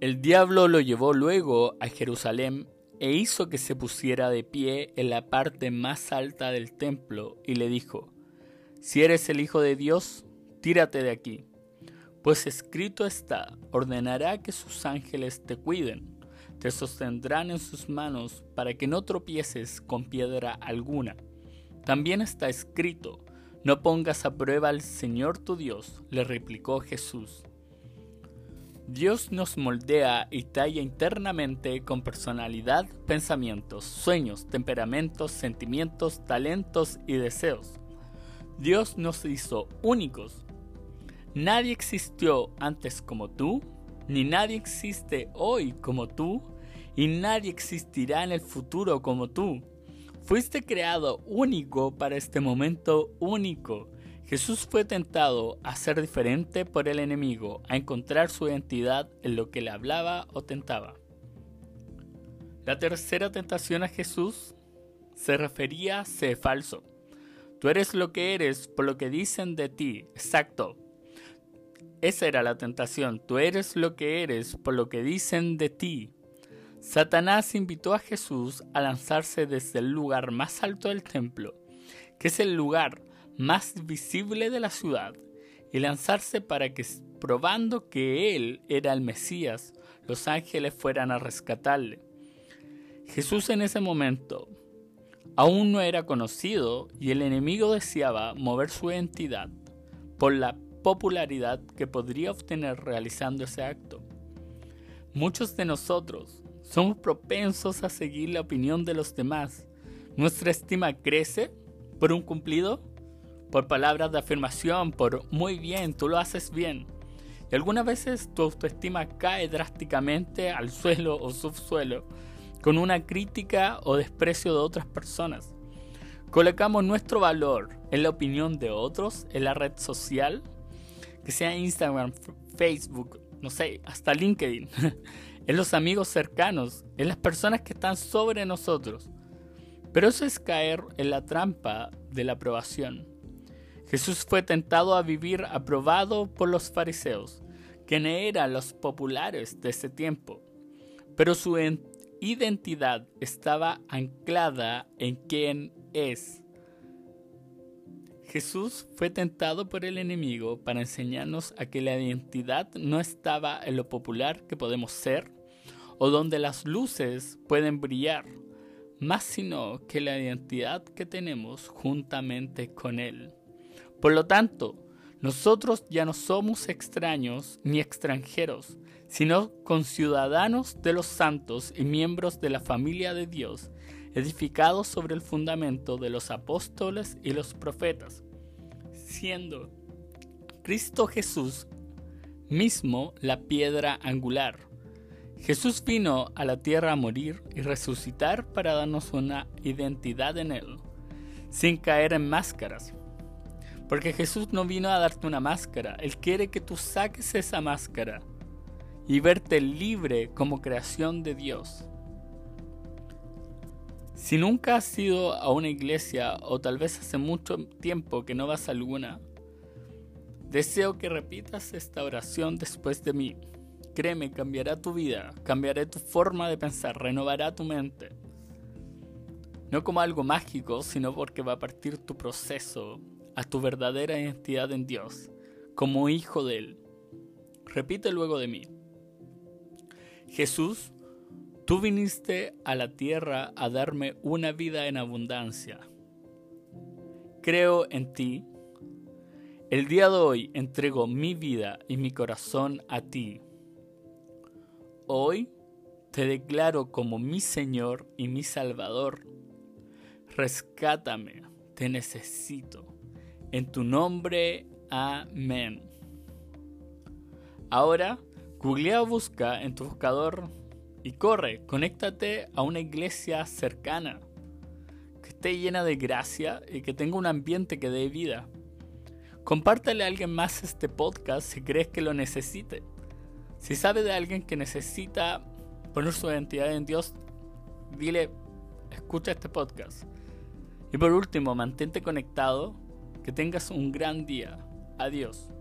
El diablo lo llevó luego a Jerusalén e hizo que se pusiera de pie en la parte más alta del templo y le dijo, Si eres el Hijo de Dios, tírate de aquí, pues escrito está, ordenará que sus ángeles te cuiden, te sostendrán en sus manos para que no tropieces con piedra alguna. También está escrito, no pongas a prueba al Señor tu Dios, le replicó Jesús. Dios nos moldea y talla internamente con personalidad, pensamientos, sueños, temperamentos, sentimientos, talentos y deseos. Dios nos hizo únicos. Nadie existió antes como tú, ni nadie existe hoy como tú, y nadie existirá en el futuro como tú. Fuiste creado único para este momento único Jesús fue tentado a ser diferente por el enemigo, a encontrar su identidad en lo que le hablaba o tentaba. La tercera tentación a Jesús se refería a ser falso. Tú eres lo que eres por lo que dicen de ti. Exacto. Esa era la tentación. Tú eres lo que eres por lo que dicen de ti. Satanás invitó a Jesús a lanzarse desde el lugar más alto del templo, que es el lugar más visible de la ciudad y lanzarse para que, probando que él era el Mesías, los ángeles fueran a rescatarle. Jesús en ese momento aún no era conocido y el enemigo deseaba mover su identidad por la popularidad que podría obtener realizando ese acto. Muchos de nosotros somos propensos a seguir la opinión de los demás. Nuestra estima crece por un cumplido por palabras de afirmación, por muy bien, tú lo haces bien. Y algunas veces tu autoestima cae drásticamente al suelo o subsuelo con una crítica o desprecio de otras personas. Colocamos nuestro valor en la opinión de otros, en la red social, que sea Instagram, Facebook, no sé, hasta LinkedIn, en los amigos cercanos, en las personas que están sobre nosotros. Pero eso es caer en la trampa de la aprobación. Jesús fue tentado a vivir aprobado por los fariseos, quienes eran los populares de ese tiempo, pero su identidad estaba anclada en quién es. Jesús fue tentado por el enemigo para enseñarnos a que la identidad no estaba en lo popular que podemos ser o donde las luces pueden brillar, más sino que la identidad que tenemos juntamente con Él. Por lo tanto, nosotros ya no somos extraños ni extranjeros, sino conciudadanos de los santos y miembros de la familia de Dios, edificados sobre el fundamento de los apóstoles y los profetas, siendo Cristo Jesús mismo la piedra angular. Jesús vino a la tierra a morir y resucitar para darnos una identidad en Él, sin caer en máscaras, porque Jesús no vino a darte una máscara, Él quiere que tú saques esa máscara y verte libre como creación de Dios. Si nunca has ido a una iglesia o tal vez hace mucho tiempo que no vas a alguna, deseo que repitas esta oración después de mí. Créeme, cambiará tu vida, cambiará tu forma de pensar, renovará tu mente. No como algo mágico, sino porque va a partir tu proceso a tu verdadera identidad en Dios, como hijo de Él. Repite luego de mí. Jesús, tú viniste a la tierra a darme una vida en abundancia. Creo en ti. El día de hoy entrego mi vida y mi corazón a ti. Hoy te declaro como mi Señor y mi Salvador. Rescátame, te necesito. En tu nombre, amén. Ahora, googlea o busca en tu buscador y corre, conéctate a una iglesia cercana, que esté llena de gracia y que tenga un ambiente que dé vida. Compártale a alguien más este podcast si crees que lo necesite. Si sabes de alguien que necesita poner su identidad en Dios, dile, escucha este podcast. Y por último, mantente conectado que tengas un gran día. Adiós.